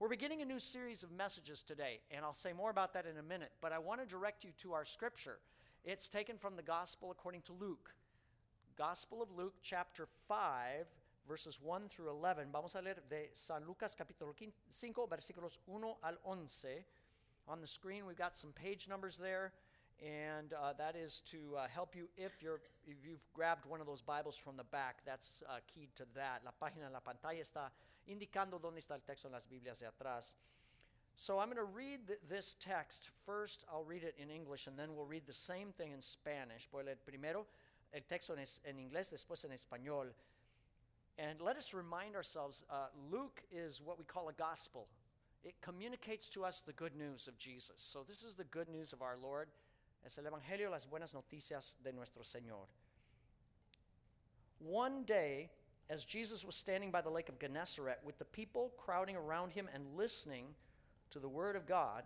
We're beginning a new series of messages today, and I'll say more about that in a minute, but I want to direct you to our scripture. It's taken from the Gospel according to Luke. Gospel of Luke, chapter 5, verses 1 through 11. Vamos a leer de San Lucas capítulo 5, versículos 1 al 11. On the screen, we've got some page numbers there, and uh, that is to uh, help you if, you're, if you've grabbed one of those Bibles from the back. That's uh, key to that. La página la pantalla está indicando dónde está el texto en las Biblias de atrás. So I'm going to read th- this text. First, I'll read it in English, and then we'll read the same thing in Spanish. Voy a leer primero el texto en, es- en inglés, después en español. And let us remind ourselves uh, Luke is what we call a gospel. It communicates to us the good news of Jesus. So this is the good news of our Lord. Es el Evangelio, las buenas noticias de nuestro Señor. One day, as Jesus was standing by the lake of Gennesaret with the people crowding around him and listening to the word of God,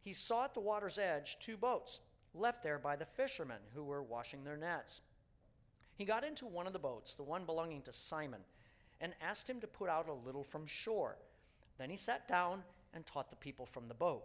he saw at the water's edge two boats left there by the fishermen who were washing their nets. He got into one of the boats, the one belonging to Simon, and asked him to put out a little from shore. Then he sat down and taught the people from the boat.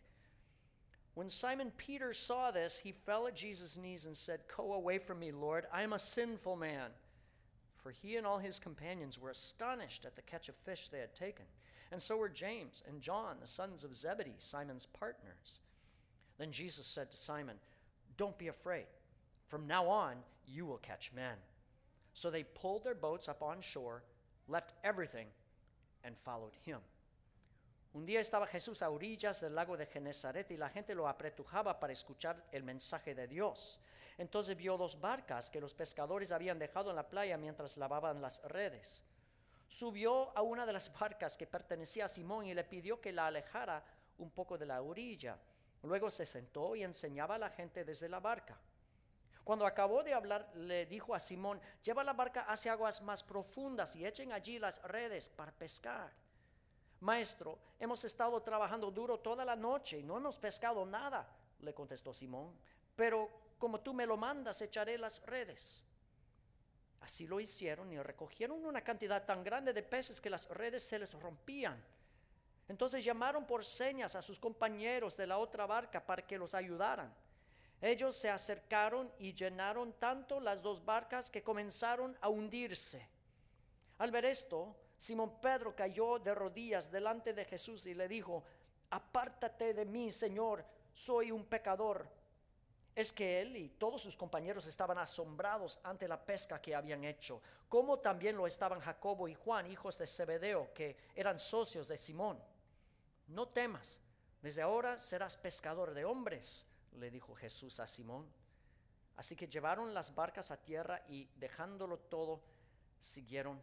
When Simon Peter saw this, he fell at Jesus' knees and said, Go away from me, Lord, I am a sinful man. For he and all his companions were astonished at the catch of fish they had taken. And so were James and John, the sons of Zebedee, Simon's partners. Then Jesus said to Simon, Don't be afraid. From now on, you will catch men. So they pulled their boats up on shore, left everything, and followed him. Un día estaba Jesús a orillas del lago de Genezaret y la gente lo apretujaba para escuchar el mensaje de Dios. Entonces vio dos barcas que los pescadores habían dejado en la playa mientras lavaban las redes. Subió a una de las barcas que pertenecía a Simón y le pidió que la alejara un poco de la orilla. Luego se sentó y enseñaba a la gente desde la barca. Cuando acabó de hablar, le dijo a Simón, lleva la barca hacia aguas más profundas y echen allí las redes para pescar. Maestro, hemos estado trabajando duro toda la noche y no hemos pescado nada, le contestó Simón, pero como tú me lo mandas, echaré las redes. Así lo hicieron y recogieron una cantidad tan grande de peces que las redes se les rompían. Entonces llamaron por señas a sus compañeros de la otra barca para que los ayudaran. Ellos se acercaron y llenaron tanto las dos barcas que comenzaron a hundirse. Al ver esto, Simón Pedro cayó de rodillas delante de Jesús y le dijo, apártate de mí, Señor, soy un pecador. Es que él y todos sus compañeros estaban asombrados ante la pesca que habían hecho, como también lo estaban Jacobo y Juan, hijos de Zebedeo, que eran socios de Simón. No temas, desde ahora serás pescador de hombres, le dijo Jesús a Simón. Así que llevaron las barcas a tierra y dejándolo todo, siguieron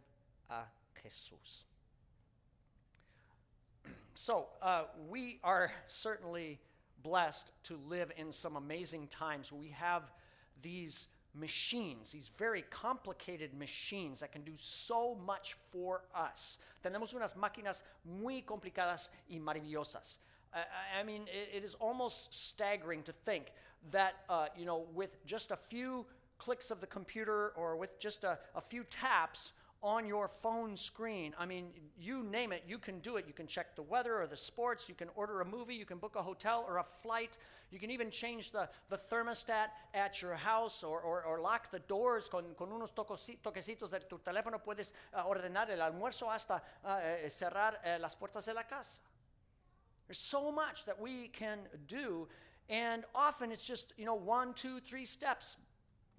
a Jesús. So, uh, we are certainly blessed to live in some amazing times. We have these machines, these very complicated machines that can do so much for us. Tenemos unas máquinas muy complicadas y maravillosas. I, mean, it, it is almost staggering to think that, uh, you know, with just a few clicks of the computer or with just a, a few taps, on your phone screen. I mean, you name it, you can do it. You can check the weather or the sports, you can order a movie, you can book a hotel or a flight, you can even change the, the thermostat at your house or, or, or lock the doors con, con unos toquecitos de tu teléfono. Puedes uh, ordenar el almuerzo hasta uh, cerrar uh, las puertas de la casa. There's so much that we can do, and often it's just, you know, one, two, three steps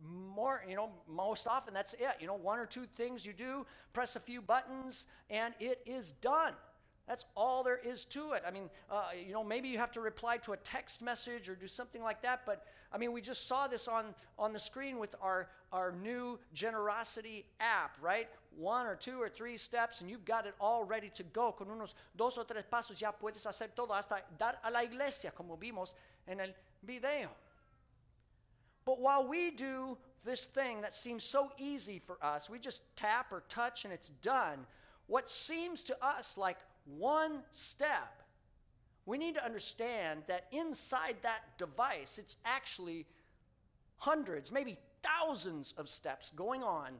more, you know, most often that's it. You know, one or two things you do, press a few buttons, and it is done. That's all there is to it. I mean, uh, you know, maybe you have to reply to a text message or do something like that, but I mean, we just saw this on, on the screen with our, our new generosity app, right? One or two or three steps, and you've got it all ready to go. Con unos dos o tres pasos ya puedes hacer todo, hasta dar a la iglesia, como vimos en el video. But while we do this thing that seems so easy for us, we just tap or touch and it's done. What seems to us like one step, we need to understand that inside that device, it's actually hundreds, maybe thousands of steps going on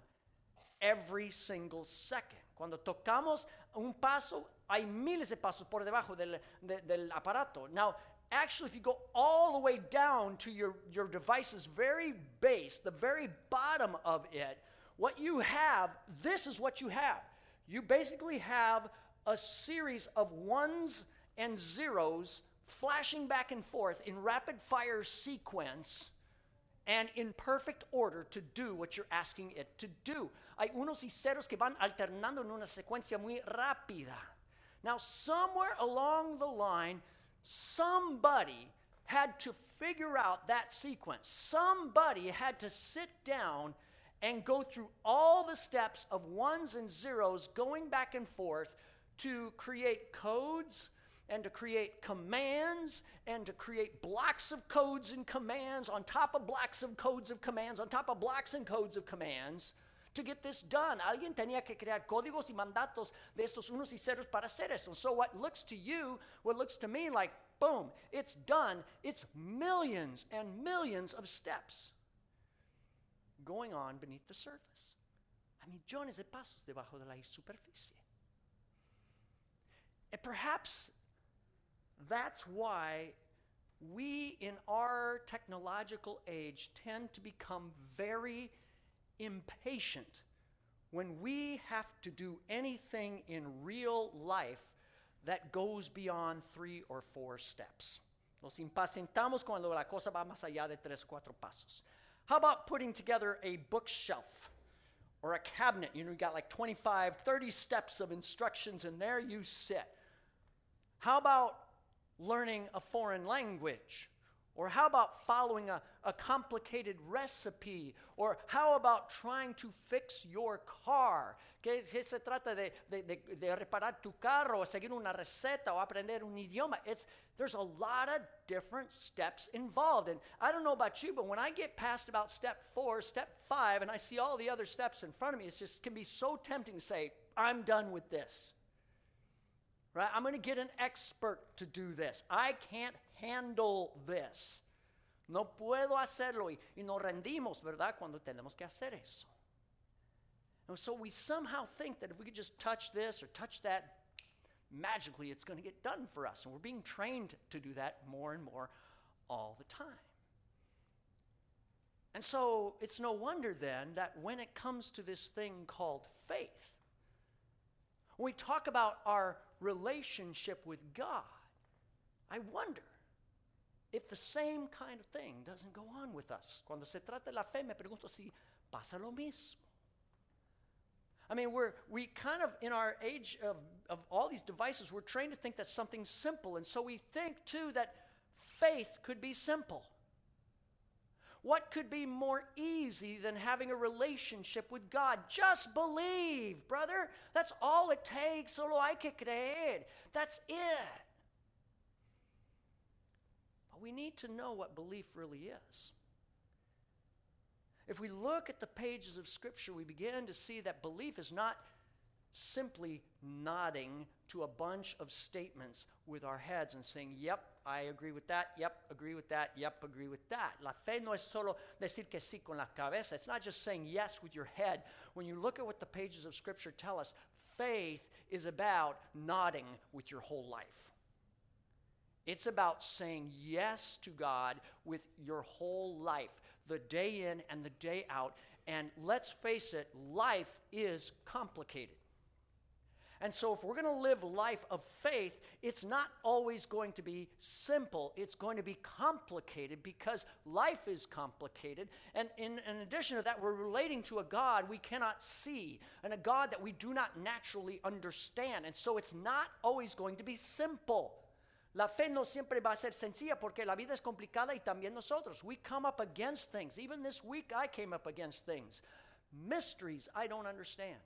every single second. Cuando tocamos un paso, hay miles de pasos por debajo del, de, del aparato. Now, actually, if you go all the way down to your, your device's very base, the very bottom of it, what you have, this is what you have. You basically have a series of ones and zeros flashing back and forth in rapid fire sequence and in perfect order to do what you're asking it to do. Hay unos y ceros que van alternando en una secuencia muy rápida. Now, somewhere along the line, somebody had to figure out that sequence. Somebody had to sit down and go through all the steps of ones and zeros going back and forth to create codes and to create commands and to create blocks of codes and commands on top of blocks of codes of commands on top of blocks and codes of commands to get this done. Alguien tenía que crear códigos y mandatos de estos unos y ceros para hacer eso. So what looks to you, what looks to me like boom, it's done. It's millions and millions of steps going on beneath the surface. A millones de pasos debajo de la superficie. And perhaps that's why we in our technological age tend to become very impatient when we have to do anything in real life that goes beyond three or four steps. Nos impacientamos cuando la cosa va más allá de tres, cuatro pasos. How about putting together a bookshelf or a cabinet? You know, you got like 25, 30 steps of instructions, and there you sit. How about learning a foreign language? Or how about following a, a complicated recipe? Or how about trying to fix your car? ¿Qué, qué se trata de, de, de, de, reparar tu carro o seguir una receta o aprender un idioma? It's, there's a lot of different steps involved. And I don't know about you, but when I get past about step four, step five, and I see all the other steps in front of me, it just can be so tempting to say, I'm done with this. Right? I'm going to get an expert to do this. I can't handle this. No puedo hacerlo y, y nos rendimos, ¿verdad? Cuando tenemos que hacer eso. And so we somehow think that if we could just touch this or touch that, magically it's going to get done for us. And we're being trained to do that more and more all the time. And so it's no wonder then that when it comes to this thing called faith, when we talk about our relationship with God, I wonder if the same kind of thing doesn't go on with us. Cuando se trata de la fe, me pregunto si pasa lo mismo. I mean, we're, we kind of, in our age of, of all these devices, we're trained to think that something's simple. And so we think, too, that faith could be simple. What could be more easy than having a relationship with God? Just believe, brother. That's all it takes. Solo hay que creer. That's it. But we need to know what belief really is. If we look at the pages of Scripture, we begin to see that belief is not simply nodding to a bunch of statements with our heads and saying, Yep, I agree with that, yep, agree with that, yep, agree with that. La fe no es solo decir que sí con la cabeza. It's not just saying yes with your head. When you look at what the pages of Scripture tell us, faith is about nodding with your whole life. It's about saying yes to God with your whole life the day in and the day out. And let's face it, life is complicated. And so, if we're going to live life of faith, it's not always going to be simple. It's going to be complicated because life is complicated. And in, in, addition to that, we're relating to a God we cannot see and a God that we do not naturally understand. And so, it's not always going to be simple. La fe no siempre va a ser sencilla porque la vida es complicada y también nosotros. We come up against things. Even this week, I came up against things. Mysteries I don't understand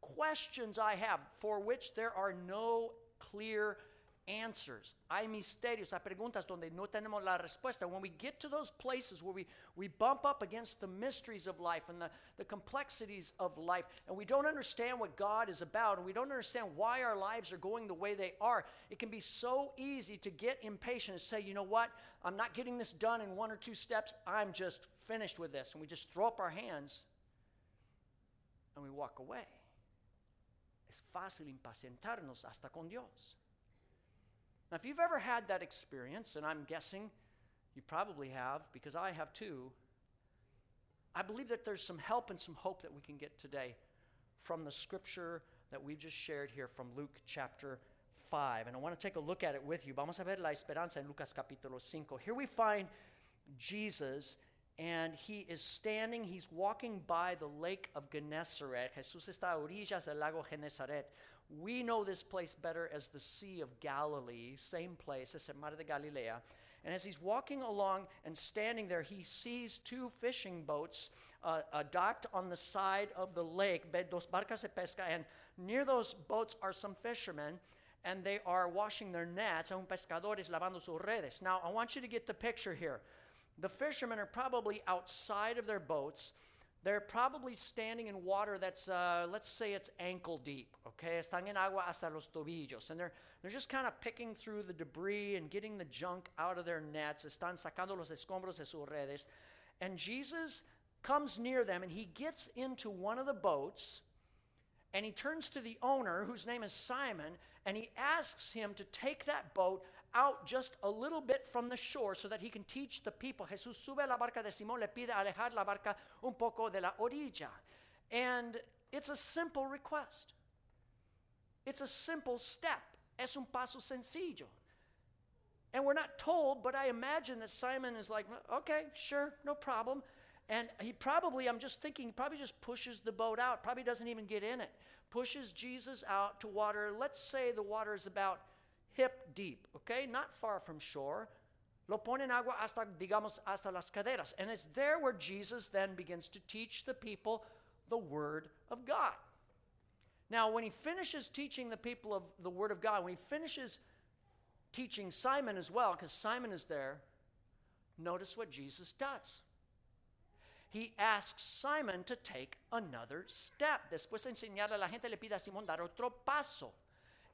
questions I have for which there are no clear answers. Hay misterios, hay preguntas donde no tenemos la respuesta. When we get to those places where we, we bump up against the mysteries of life and the, the complexities of life, and we don't understand what God is about, and we don't understand why our lives are going the way they are, it can be so easy to get impatient and say, you know what, I'm not getting this done in one or two steps, I'm just finished with this. And we just throw up our hands and we walk away es fácil impacientarnos hasta con Dios. Now, if you've ever had that experience, and I'm guessing you probably have, because I have too, I believe that there's some help and some hope that we can get today from the scripture that we just shared here from Luke chapter 5. And I want to take a look at it with you. Vamos a ver la esperanza en Lucas capítulo 5. Here we find Jesus and he is standing, he's walking by the lake of Gennesaret. Jesús está a orillas del lago Genesaret. We know this place better as the Sea of Galilee, same place, el Mar de Galilea. And as he's walking along and standing there, he sees two fishing boats uh, uh, docked on the side of the lake, dos barcas de pesca, and near those boats are some fishermen, and they are washing their nets. Un pescadores lavando sus redes. Now, I want you to get the picture here. The fishermen are probably outside of their boats. They're probably standing in water that's, uh, let's say it's ankle deep, okay? Están en agua hasta los tobillos. And they're, they're just kind of picking through the debris and getting the junk out of their nets. Están sacando los escombros de sus redes. And Jesus comes near them and he gets into one of the boats and he turns to the owner, whose name is Simon, and he asks him to take that boat out just a little bit from the shore so that he can teach the people. Jesús sube la barca de Simón, le pide alejar la barca un poco de la orilla. And it's a simple request. It's a simple step. Es un paso sencillo. And we're not told, but I imagine that Simon is like, okay, sure, no problem. And he probably, I'm just thinking, probably just pushes the boat out, probably doesn't even get in it. Pushes Jesus out to water. Let's say the water is about hip deep, okay? Not far from shore. Lo pone en agua hasta, digamos, hasta las caderas. And it's there where Jesus then begins to teach the people the Word of God. Now, when he finishes teaching the people of the Word of God, when he finishes teaching Simon as well, because Simon is there, notice what Jesus does. He asks Simon to take another step. Después de enseñarle a la gente, le pide a Simón dar otro paso.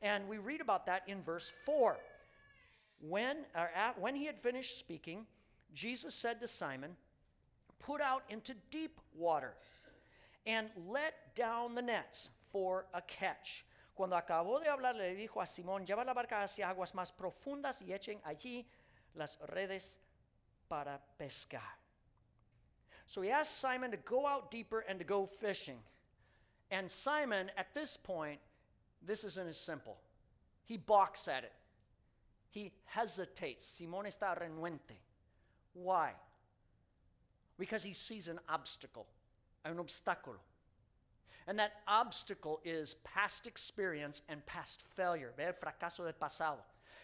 And we read about that in verse 4. When, at, when he had finished speaking, Jesus said to Simon, Put out into deep water and let down the nets for a catch. Cuando acabó de hablar, le dijo a Simón, lleva la barca hacia aguas más profundas y echen allí las redes para pescar. So he asked Simon to go out deeper and to go fishing. And Simon, at this point, this isn't as simple. He balks at it. He hesitates. Simón está renuente. Why? Because he sees an obstacle, un obstáculo. And that obstacle is past experience and past failure. El fracaso del pasado.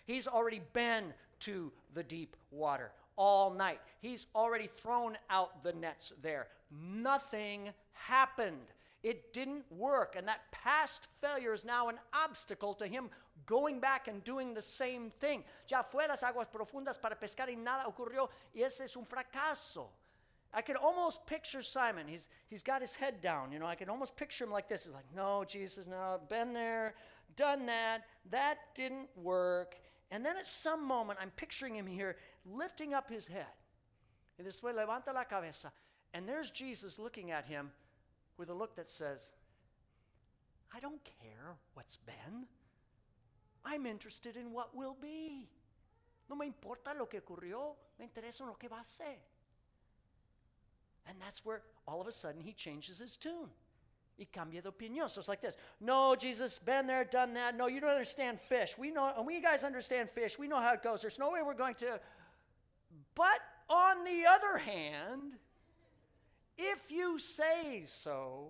He's already been to the deep water all night. He's already thrown out the nets there. Nothing happened. It didn't work. And that past failure is now an obstacle to him going back and doing the same thing. Ya fue las aguas profundas para pescar y nada ocurrió. Y ese es un fracaso. I can almost picture Simon. He's, he's got his head down. You know, I can almost picture him like this. He's like, no, Jesus, no, been there, done that. That didn't work. And then at some moment, I'm picturing him here lifting up his head. Y después levanta la cabeza. And there's Jesus looking at him with a look that says, I don't care what's been. I'm interested in what will be. No me importa lo que ocurrió, me interesa lo que va a ser. And that's where all of a sudden he changes his tune. y cambia de opinión. So it's like this. No, Jesus, been there, done that. No, you don't understand fish. We know, and we guys understand fish. We know how it goes. There's no way we're going to. But on the other hand, if you say so,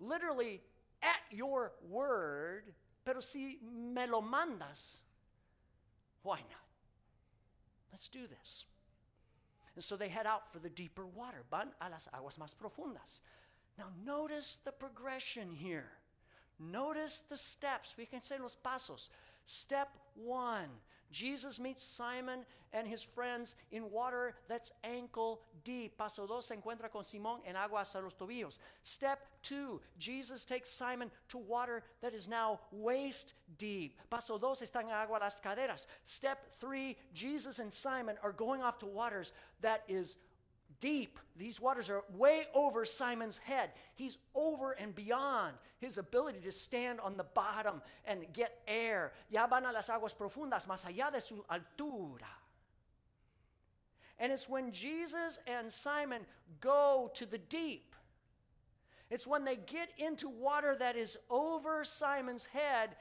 literally at your word, pero si me lo mandas, why not? Let's do this. And so they head out for the deeper water, van a las aguas más profundas. Now, notice the progression here. Notice the steps. We can say los pasos. Step one Jesus meets Simon and his friends in water that's ankle deep. Paso dos se encuentra con Simón en agua hasta los tobillos. Step two Jesus takes Simon to water that is now waist deep. Paso dos están en agua las caderas. Step three Jesus and Simon are going off to waters that is deep. These waters are way over Simon's head. He's over and beyond his ability to stand on the bottom and get air. Ya van a las aguas profundas, más allá de su altura. And it's when Jesus and Simon go to the deep. It's when they get into water that is over Simon's head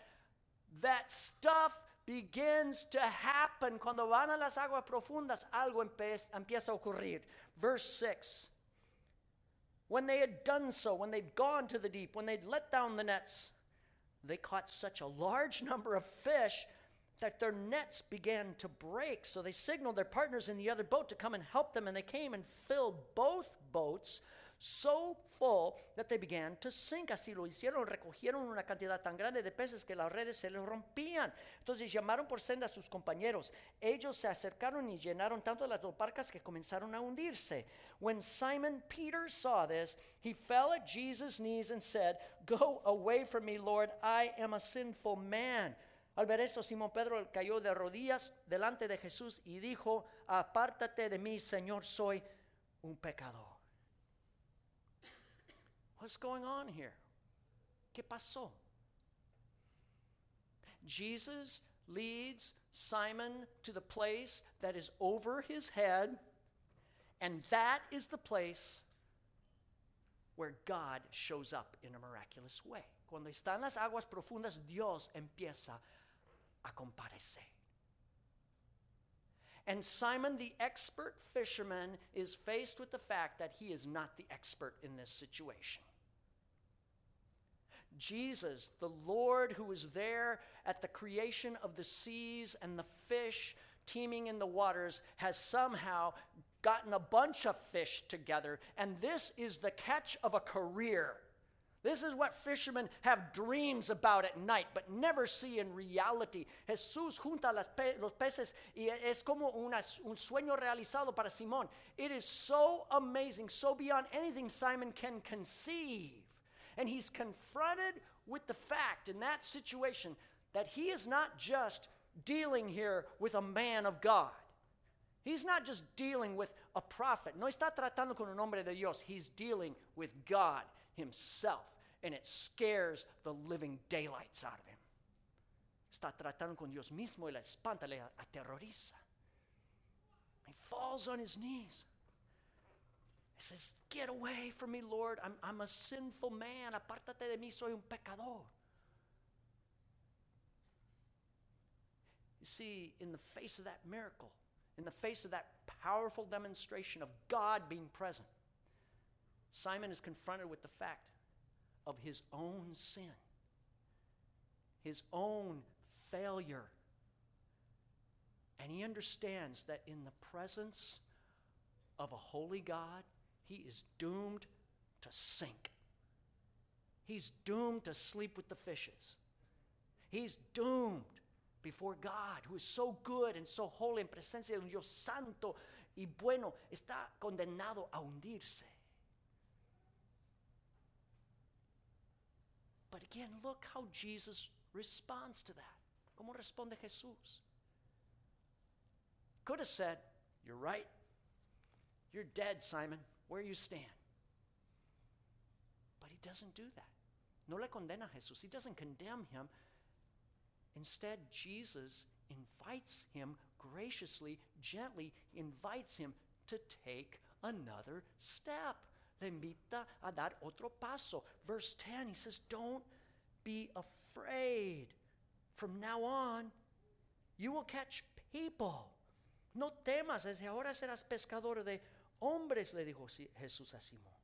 that stuff begins to happen. Cuando van a las aguas profundas, algo empieza a ocurrir. Verse 6. When they had done so, when they'd gone to the deep, when they'd let down the nets, they caught such a large number of fish that their nets began to break. So they signaled their partners in the other boat to come and help them, and they came and filled both boats so full that they began to sink. Así lo hicieron, recogieron una cantidad tan grande de peces que las redes se les rompían. Entonces llamaron por senda a sus compañeros. Ellos se acercaron y llenaron tanto las dos barcas que comenzaron a hundirse. When Simon Peter saw this, he fell at Jesus' knees and said, Go away from me, Lord, I am a sinful man. Al ver esto, Simón Pedro cayó de rodillas delante de Jesús y dijo, Apártate de mí, Señor, soy un pecador. What's going on here? ¿Qué pasó? Jesus leads Simon to the place that is over his head, and that is the place where God shows up in a miraculous way. Cuando están las aguas profundas, Dios empieza a comparecer. And Simon, the expert fisherman, is faced with the fact that he is not the expert in this situation. Jesus, the Lord who was there at the creation of the seas and the fish teeming in the waters, has somehow gotten a bunch of fish together. And this is the catch of a career. This is what fishermen have dreams about at night, but never see in reality. Jesús junta pe los peces y es como una, un sueño realizado para Simón. It is so amazing, so beyond anything Simon can conceive. And he's confronted with the fact in that situation that he is not just dealing here with a man of God. He's not just dealing with a prophet. No está tratando con un hombre de Dios. He's dealing with God himself. And it scares the living daylights out of him. Está tratando con Dios mismo y la espanta, le aterroriza. He falls on his knees. He says, Get away from me, Lord. I'm, I'm a sinful man. Apártate de mí, soy un pecador. You see, in the face of that miracle, in the face of that powerful demonstration of God being present, Simon is confronted with the fact of his own sin, his own failure. And he understands that in the presence of a holy God, he is doomed to sink. He's doomed to sleep with the fishes. He's doomed before God, who is so good and so holy en presencia de un Dios santo y bueno, está condenado a hundirse. But again, look how Jesus responds to that. ¿Cómo responde Jesús? Could have said, You're right. You're dead, Simon where you stand. But he doesn't do that. No le condena Jesús. He doesn't condemn him. Instead, Jesus invites him graciously, gently, invites him to take another step. le invita a dar otro paso. Verse 10, he says, Don't be afraid. From now on, you will catch people. No temas, desde ahora serás pescador de hombres, le dijo Jesús a Simón.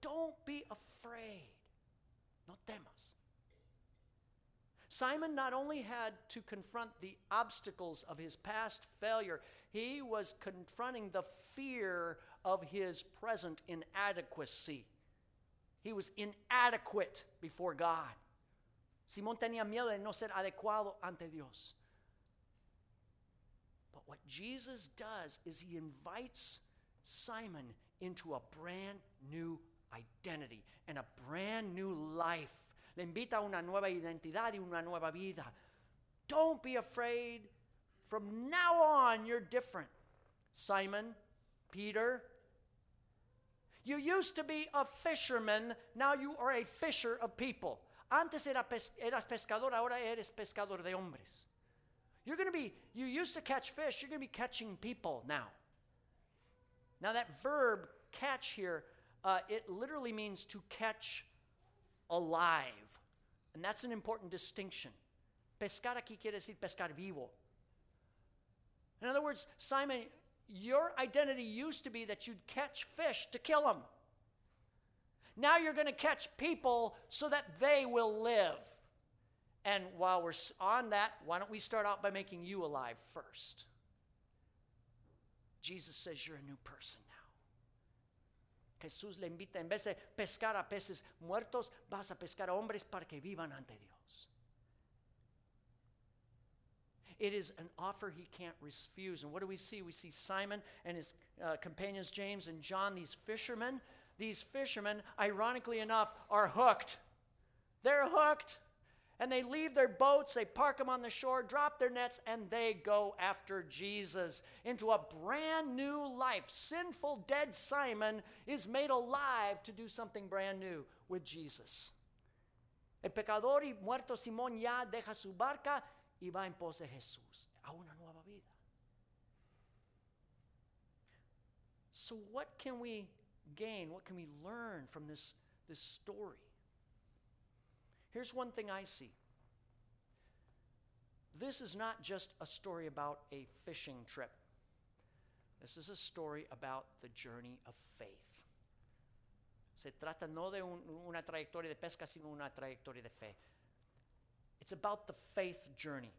Don't be afraid. No temas. Simon not only had to confront the obstacles of his past failure, he was confronting the fear of his present inadequacy. He was inadequate before God. Simón tenía miedo de no ser adecuado ante Dios. What Jesus does is he invites Simon into a brand new identity and a brand new life. Le invita a una nueva identidad y una nueva vida. Don't be afraid. From now on, you're different. Simon, Peter, you used to be a fisherman, now you are a fisher of people. Antes era eras pescador, ahora eres pescador de hombres. You're going to be, you used to catch fish, you're going to be catching people now. Now, that verb catch here uh, it literally means to catch alive. And that's an important distinction. Pescar aquí quiere decir pescar vivo. In other words, Simon, your identity used to be that you'd catch fish to kill them. Now you're going to catch people so that they will live. And while we're on that, why don't we start out by making you alive first? Jesus says you're a new person. Now. Jesús le invita, en vez de pescar a peces muertos, vas a pescar a hombres para que vivan ante Dios. It is an offer he can't refuse. And what do we see? We see Simon and his uh, companions, James and John, these fishermen. These fishermen, ironically enough, are hooked. They're hooked and they leave their boats, they park them on the shore, drop their nets, and they go after Jesus into a brand new life. Sinful, dead Simon is made alive to do something brand new with Jesus. El pecador y muerto Simón ya deja su barca y va en pos de Jesús a una nueva vida. So, what can we gain? What can we learn from this, this story? Here's one thing I see this is not just a story about a fishing trip, this is a story about the journey of faith. Se trata no de un, una trayectoria de pesca, sino una trayectoria de fe. It's about the faith journey.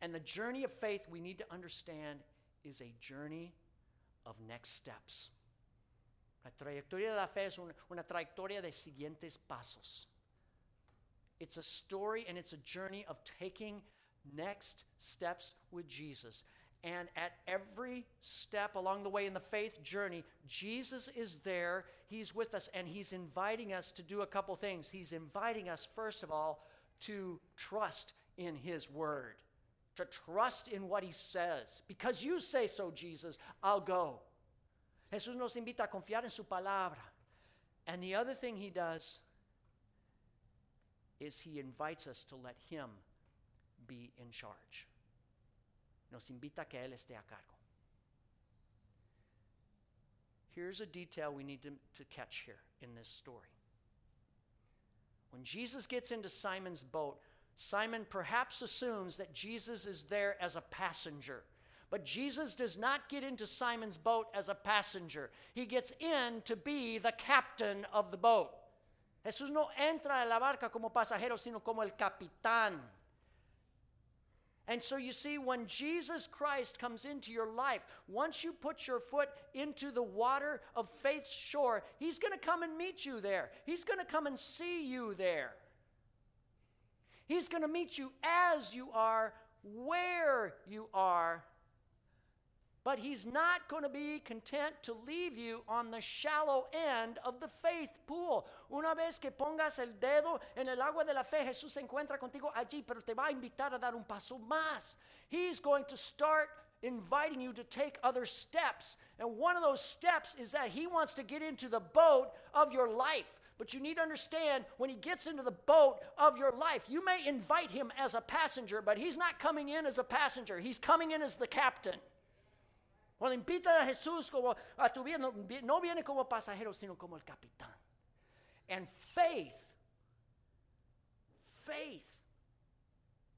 And the journey of faith we need to understand is a journey of next steps. La trayectoria de la fe es una, una trayectoria de siguientes pasos. It's a story and it's a journey of taking next steps with Jesus. And at every step along the way in the faith journey, Jesus is there. He's with us and He's inviting us to do a couple things. He's inviting us, first of all, to trust in His Word, to trust in what He says. Because you say so, Jesus, I'll go. Jesús nos invita a confiar en su palabra. And the other thing he does is he invites us to let him be in charge. Nos invita a que él esté a cargo. Here's a detail we need to, to catch here in this story. When Jesus gets into Simon's boat, Simon perhaps assumes that Jesus is there as a passenger. But Jesus does not get into Simon's boat as a passenger. He gets in to be the captain of the boat. Jesús no entra en la barca como pasajero, sino como el capitán. And so you see, when Jesus Christ comes into your life, once you put your foot into the water of faith's shore, He's going to come and meet you there. He's going to come and see you there. He's going to meet you as you are, where you are, but he's not going to be content to leave you on the shallow end of the faith pool. Una vez que pongas el dedo en el agua de la fe, Jesús se encuentra contigo allí, pero te va a invitar a dar un paso más. He's going to start inviting you to take other steps. And one of those steps is that he wants to get into the boat of your life. But you need to understand when he gets into the boat of your life, you may invite him as a passenger, but he's not coming in as a passenger. He's coming in as the captain. Cuando invitas a Jesús como a tu vida, no, no viene como pasajero, sino como el capitán. And faith, faith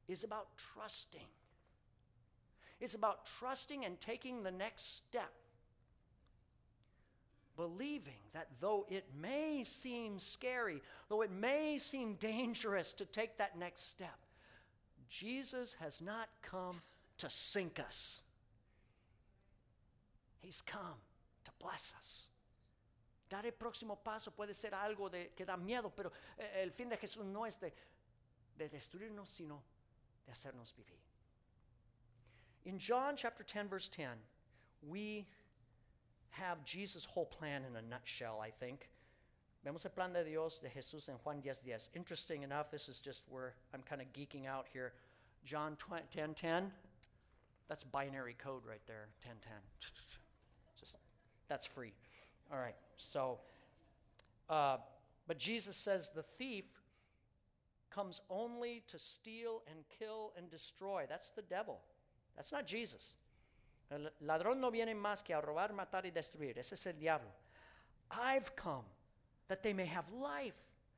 is about trusting. It's about trusting and taking the next step. Believing that though it may seem scary, though it may seem dangerous to take that next step, Jesus has not come to sink us. He's come to bless us. Dar el próximo paso puede ser algo de, que da miedo, pero eh, el fin de Jesús no es de, de destruirnos, sino de hacernos vivir. In John chapter 10, verse 10, we have Jesus' whole plan in a nutshell, I think. Vemos el plan de Dios de Jesús en Juan 10, 10. Interesting enough, this is just where I'm kind of geeking out here. John 10, 10, that's binary code right there, 10, 10. That's free. All right, so, uh, but Jesus says the thief comes only to steal and kill and destroy. That's the devil. That's not Jesus. El ladrón no viene más que a robar, matar y destruir. Ese es el diablo. I've come that they may have life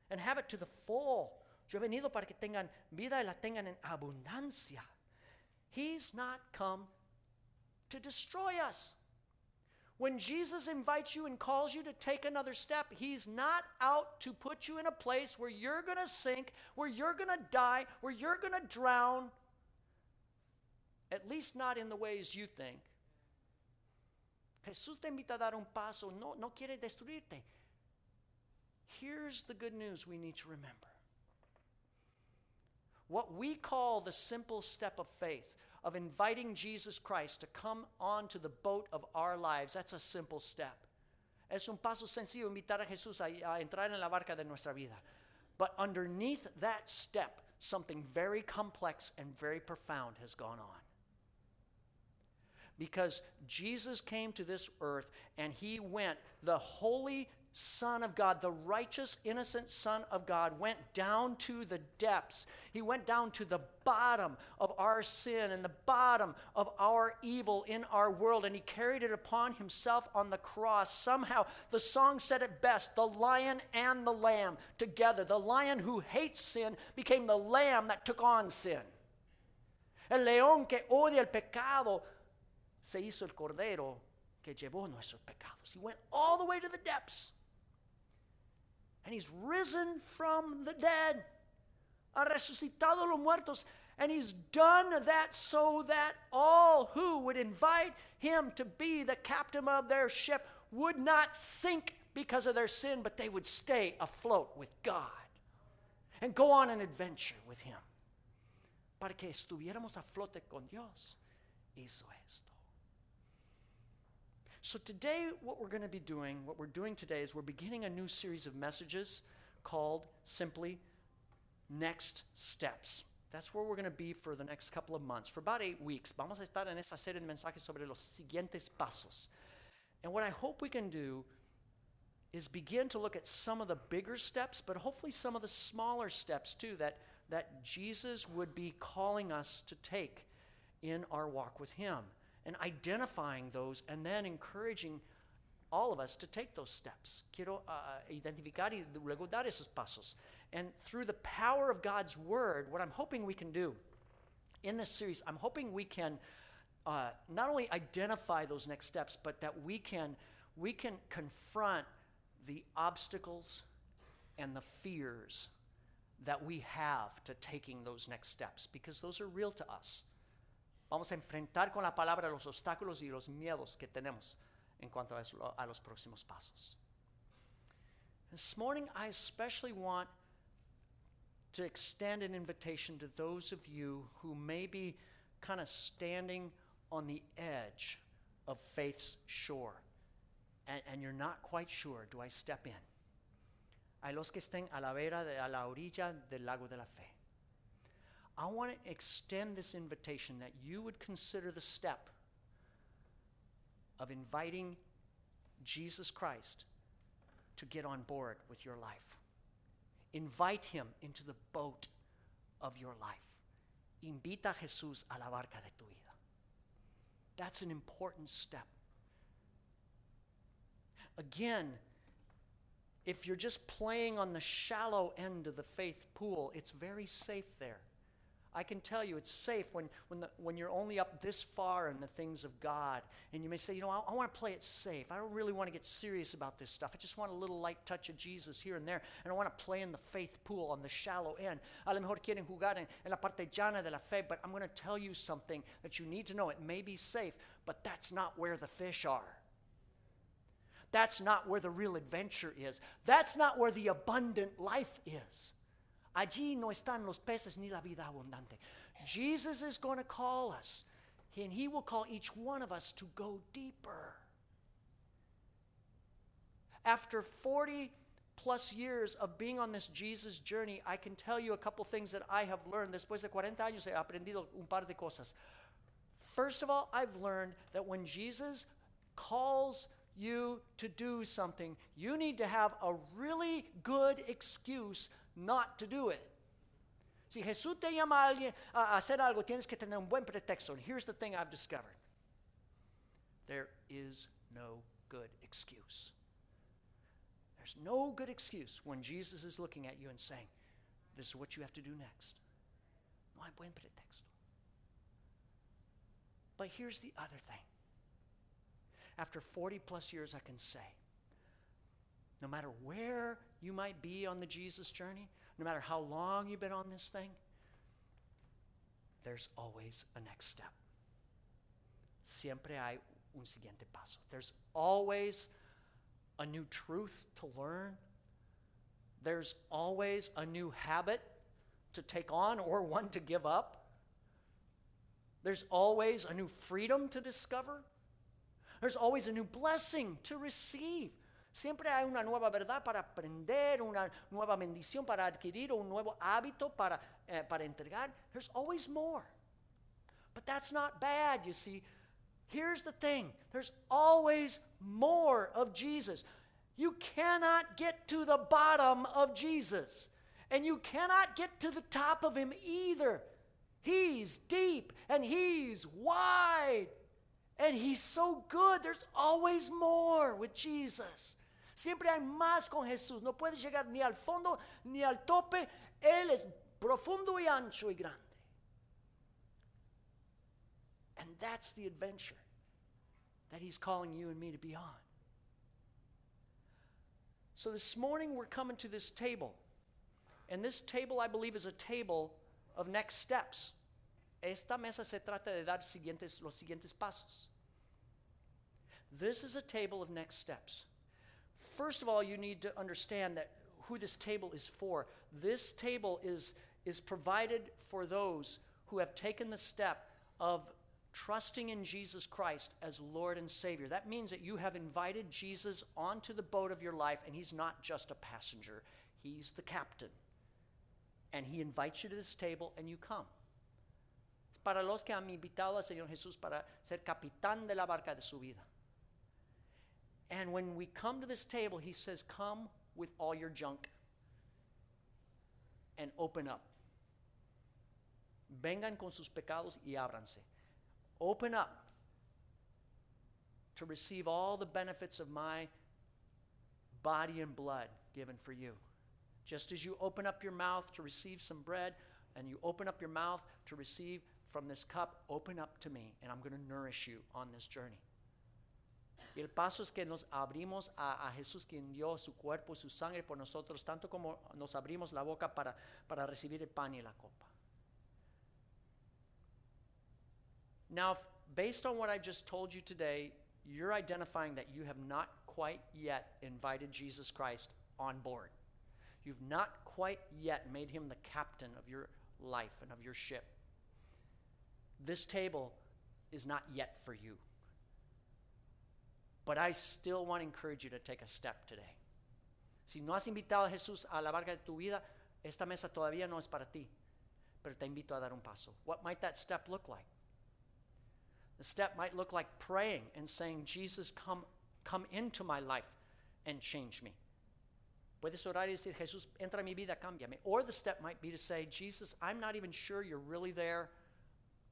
and have it to the full. Yo he venido para que tengan vida y la tengan en abundancia. He's not come to destroy us. When Jesus invites you and calls you to take another step, He's not out to put you in a place where you're going to sink, where you're going to die, where you're going to drown, at least not in the ways you think. Jesús te invita a dar un paso, no, no quiere destruirte. Here's the good news we need to remember. What we call the simple step of faith, of inviting Jesus Christ to come onto the boat of our lives, that's a simple step. Es un paso sencillo invitar a Jesús a, a entrar en la barca de nuestra vida. But underneath that step, something very complex and very profound has gone on. Because Jesus came to this earth and he went, the holy Son of God, the righteous, innocent Son of God, went down to the depths. He went down to the bottom of our sin and the bottom of our evil in our world, and He carried it upon Himself on the cross. Somehow, the song said it best the lion and the lamb together. The lion who hates sin became the lamb that took on sin. El león que odia el pecado se hizo el cordero que llevó nuestros pecados. He went all the way to the depths and he's risen from the dead. Ha resucitado los muertos. And he's done that so that all who would invite him to be the captain of their ship would not sink because of their sin, but they would stay afloat with God and go on an adventure with him. Para que estuviéramos a flote con Dios. Hizo esto. So, today, what we're going to be doing, what we're doing today is we're beginning a new series of messages called simply Next Steps. That's where we're going to be for the next couple of months. For about eight weeks, vamos a estar en esa serie de mensajes sobre los siguientes pasos. And what I hope we can do is begin to look at some of the bigger steps, but hopefully some of the smaller steps too that, that Jesus would be calling us to take in our walk with Him and identifying those and then encouraging all of us to take those steps. Quiero uh, identificar y luego dar esos pasos. And through the power of God's word, what I'm hoping we can do in this series, I'm hoping we can uh, not only identify those next steps, but that we can we can confront the obstacles and the fears that we have to taking those next steps because those are real to us. Vamos a enfrentar con la palabra los obstáculos y los miedos que tenemos en cuanto a, eso, a los próximos pasos. This morning, I especially want to extend an invitation to those of you who may be kind of standing on the edge of faith's shore and, and you're not quite sure do I step in? Hay los que estén a la vera, de, a la orilla del lago de la fe. I want to extend this invitation that you would consider the step of inviting Jesus Christ to get on board with your life. Invite him into the boat of your life. Invita Jesús a la barca de tu vida. That's an important step. Again, if you're just playing on the shallow end of the faith pool, it's very safe there. I can tell you it's safe when, when, the, when you're only up this far in the things of God. And you may say, you know, I, I want to play it safe. I don't really want to get serious about this stuff. I just want a little light touch of Jesus here and there. And I want to play in the faith pool on the shallow end. A lo mejor quieren jugar en, la parte llana de la fe, but I'm going to tell you something that you need to know. It may be safe, but that's not where the fish are. That's not where the real adventure is. That's not where the abundant life is. Allí no están los peces ni la vida abundante. Jesus is going to call us, and He will call each one of us to go deeper. After 40 plus years of being on this Jesus journey, I can tell you a couple things that I have learned. Después de 40 años he aprendido un par de cosas. First of all, I've learned that when Jesus calls you to do something, you need to have a really good excuse not to do it. Si Jesús te llama a, alguien a hacer algo, tienes que tener un buen pretexto. And here's the thing I've discovered there is no good excuse. There's no good excuse when Jesus is looking at you and saying, This is what you have to do next. No hay buen pretexto. But here's the other thing after 40 plus years, I can say, no matter where you might be on the Jesus journey, no matter how long you've been on this thing, there's always a next step. Siempre hay un siguiente paso. There's always a new truth to learn. There's always a new habit to take on or one to give up. There's always a new freedom to discover. There's always a new blessing to receive. Siempre hay una nueva verdad para aprender, una nueva bendición para adquirir, un nuevo hábito para, eh, para entregar. There's always more. But that's not bad, you see. Here's the thing there's always more of Jesus. You cannot get to the bottom of Jesus, and you cannot get to the top of him either. He's deep and he's wide. And he's so good. There's always more with Jesus. Siempre hay más con Jesús. No puedes llegar ni al fondo ni al tope. Él es profundo y ancho y grande. And that's the adventure that he's calling you and me to be on. So this morning we're coming to this table. And this table, I believe, is a table of next steps. Esta mesa se trata de dar siguientes, los siguientes pasos. This is a table of next steps. First of all, you need to understand that who this table is for. This table is, is provided for those who have taken the step of trusting in Jesus Christ as Lord and Savior. That means that you have invited Jesus onto the boat of your life, and He's not just a passenger, He's the captain. And He invites you to this table, and you come para los que han invitado al Señor Jesús para ser capitán de la barca de su vida. And when we come to this table, he says, Come with all your junk and open up. Vengan con sus pecados y ábranse. Open up to receive all the benefits of my body and blood given for you. Just as you open up your mouth to receive some bread, and you open up your mouth to receive from this cup, open up to me, and I'm going to nourish you on this journey. Y el paso es que nos abrimos a, a, Jesús quien dio su cuerpo y su sangre por nosotros, tanto como nos abrimos la boca para, para recibir el pan y la copa. Now, based on what I just told you today, you're identifying that you have not quite yet invited Jesus Christ on board. You've not quite yet made him the captain of your life and of your ship. This table is not yet for you. But I still want to encourage you to take a step today. Si no has invitado a Jesús a la barca de tu vida, esta mesa todavía no es para ti. Pero te invito a dar un paso. What might that step look like? The step might look like praying and saying, Jesus, come, come into my life and change me. Puedes orar y decir, Jesús, entra en mi vida, cámbiame. Or the step might be to say, Jesus, I'm not even sure you're really there.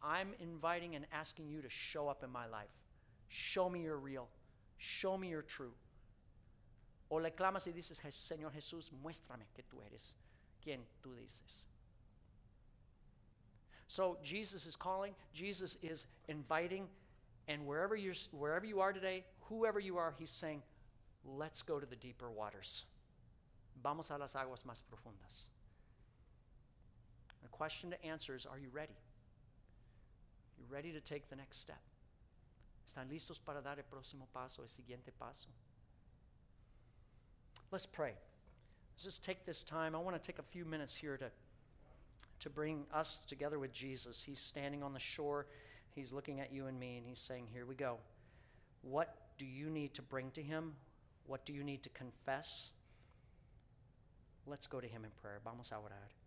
I'm inviting and asking you to show up in my life. Show me you're real. Show me you're true. O le clamas y dices, Señor Jesús, muéstrame que tú eres quien tú dices. So Jesus is calling, Jesus is inviting, and wherever, you're, wherever you are today, whoever you are, he's saying, let's go to the deeper waters. Vamos a las aguas más profundas. The question to answer is, are you ready? You ready to take the next step? ¿Están listos para dar el próximo paso, el siguiente paso? Let's pray. Let's just take this time. I want to take a few minutes here to, to bring us together with Jesus. He's standing on the shore, he's looking at you and me, and he's saying, Here we go. What do you need to bring to him? What do you need to confess? Let's go to him in prayer. Vamos a orar.